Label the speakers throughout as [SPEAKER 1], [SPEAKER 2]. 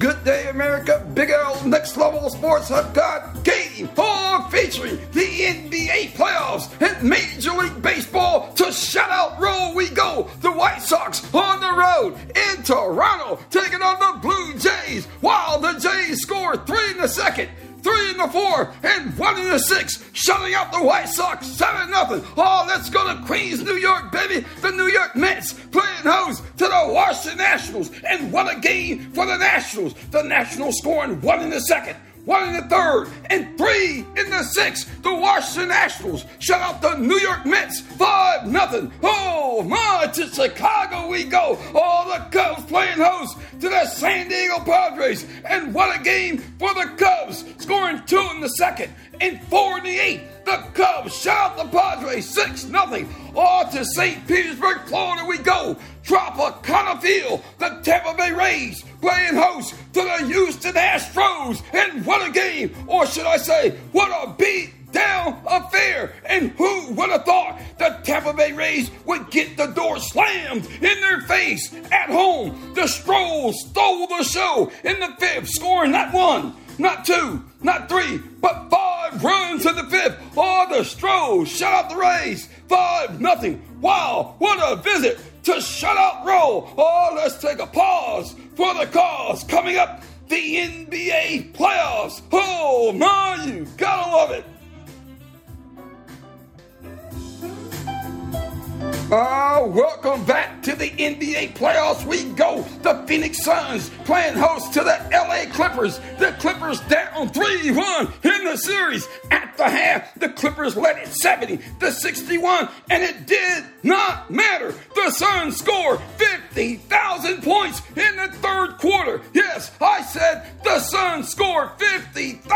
[SPEAKER 1] Good Day America, Big L, Next Level Sports have got Game 4 featuring the NBA playoffs and Major League Baseball to shutout row we go. The White Sox on the road in Toronto taking on the Blue Jays while the Jays score three in the second three in the four, and one in the six, shutting out the White Sox 7 0. Oh, let's go to Queens, New York, baby. The New York Mets playing host to the Washington Nationals, and what a game for the Nationals. The Nationals scoring one in the second one in the third, and three in the sixth. The Washington Nationals shut out the New York Mets 5 nothing. Oh my, to Chicago we go. All the Cubs playing host to the San Diego Padres. And what a game for the Cubs, scoring two in the second and four in the eighth. The Cubs shut out the Padres 6 0. On to St. Petersburg, Florida we go. Tropicana Field, the Tampa Bay Rays playing host to the Astros. And what a game, or should I say, what a beat down affair. And who would have thought the Tampa Bay Rays would get the door slammed in their face at home? The Stros stole the show in the fifth, scoring not one, not two, not three, but five runs in the fifth. Oh, the Stros shut out the Rays. Five nothing. Wow, what a visit to shut shutout row. Oh, let's take a pause for the cause. Coming up, the NBA playoffs. Oh, my, you gotta love it. Oh, welcome back to the NBA playoffs. We go. The Phoenix Suns playing host to the LA Clippers. The Clippers down 3 1 in the series. At the half, the Clippers led it 70 to 61, and it did not matter. The Suns scored 50,000 points in the third quarter. Yes, I said the Suns scored 50,000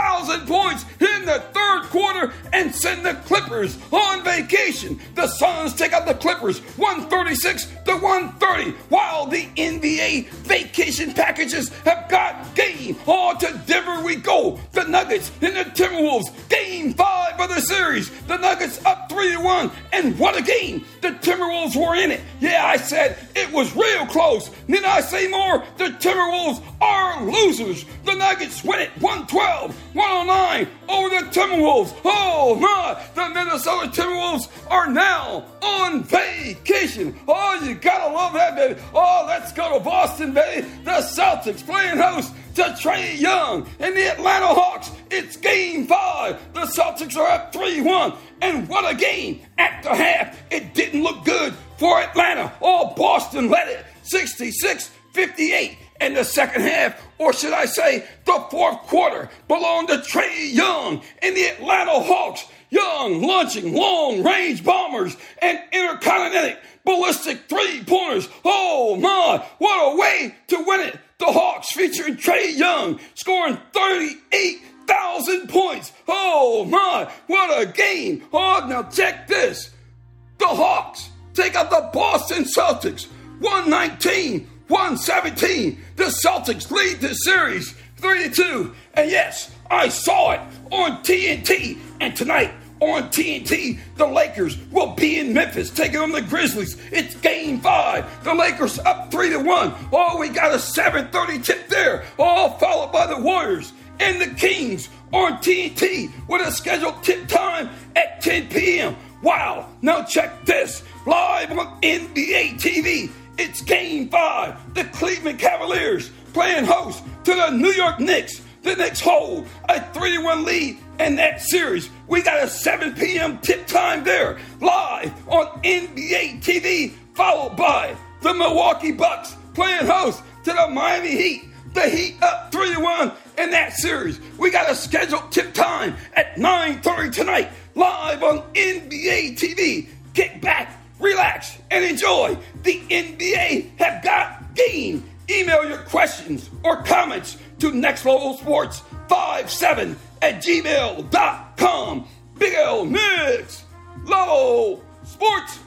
[SPEAKER 1] Clippers on vacation. The Suns take out the Clippers. 136 to 130, while the NBA vacation packages have got game on to Denver we go. The Nuggets and the Timberwolves, game five of the series. The Nuggets up 3 to 1, and what a game! The Timberwolves were in it. Yeah, I said it was real close. Did I say more? The Timberwolves are losers. The Nuggets win it 112, 109 over the Timberwolves. Oh my! The Minnesota Timberwolves are now on vacation. Oh, you gotta love that, baby. Oh, let's go to Boston, baby. The Celtics playing host to Trae Young and the Atlanta Hawks. It's game five. The Celtics are up 3 1. And what a game. At the half, it didn't look good for Atlanta. Oh, Boston led it 66 58. And the second half, or should I say, the fourth quarter, belonged to Trae Young and the Atlanta Hawks. Young launching long range bombers and intercontinental ballistic three pointers. Oh my, what a way to win it! The Hawks featuring Trae Young scoring 38,000 points. Oh my, what a game! Oh, now check this. The Hawks take out the Boston Celtics 119 117. The Celtics lead the series 3 2. And yes, I saw it on TNT. And tonight, on TNT. The Lakers will be in Memphis taking on the Grizzlies. It's game five. The Lakers up three to one. Oh, we got a 7:30 tip there. All followed by the Warriors and the Kings on TNT with a scheduled tip time at 10 p.m. Wow! Now check this live on NBA TV. It's game five. The Cleveland Cavaliers playing host to the New York Knicks. The Knicks hold a 3 1 lead in that series. We got a 7 p.m. tip time there, live on NBA TV, followed by the Milwaukee Bucks playing host to the Miami Heat. The Heat up 3 1 in that series. We got a scheduled tip time at 9:30 tonight, live on NBA TV. Kick back, relax, and enjoy. The NBA have got game. Email your questions or comments to Next Level Sports 57 at gmail.com. Big L Next Level Sports.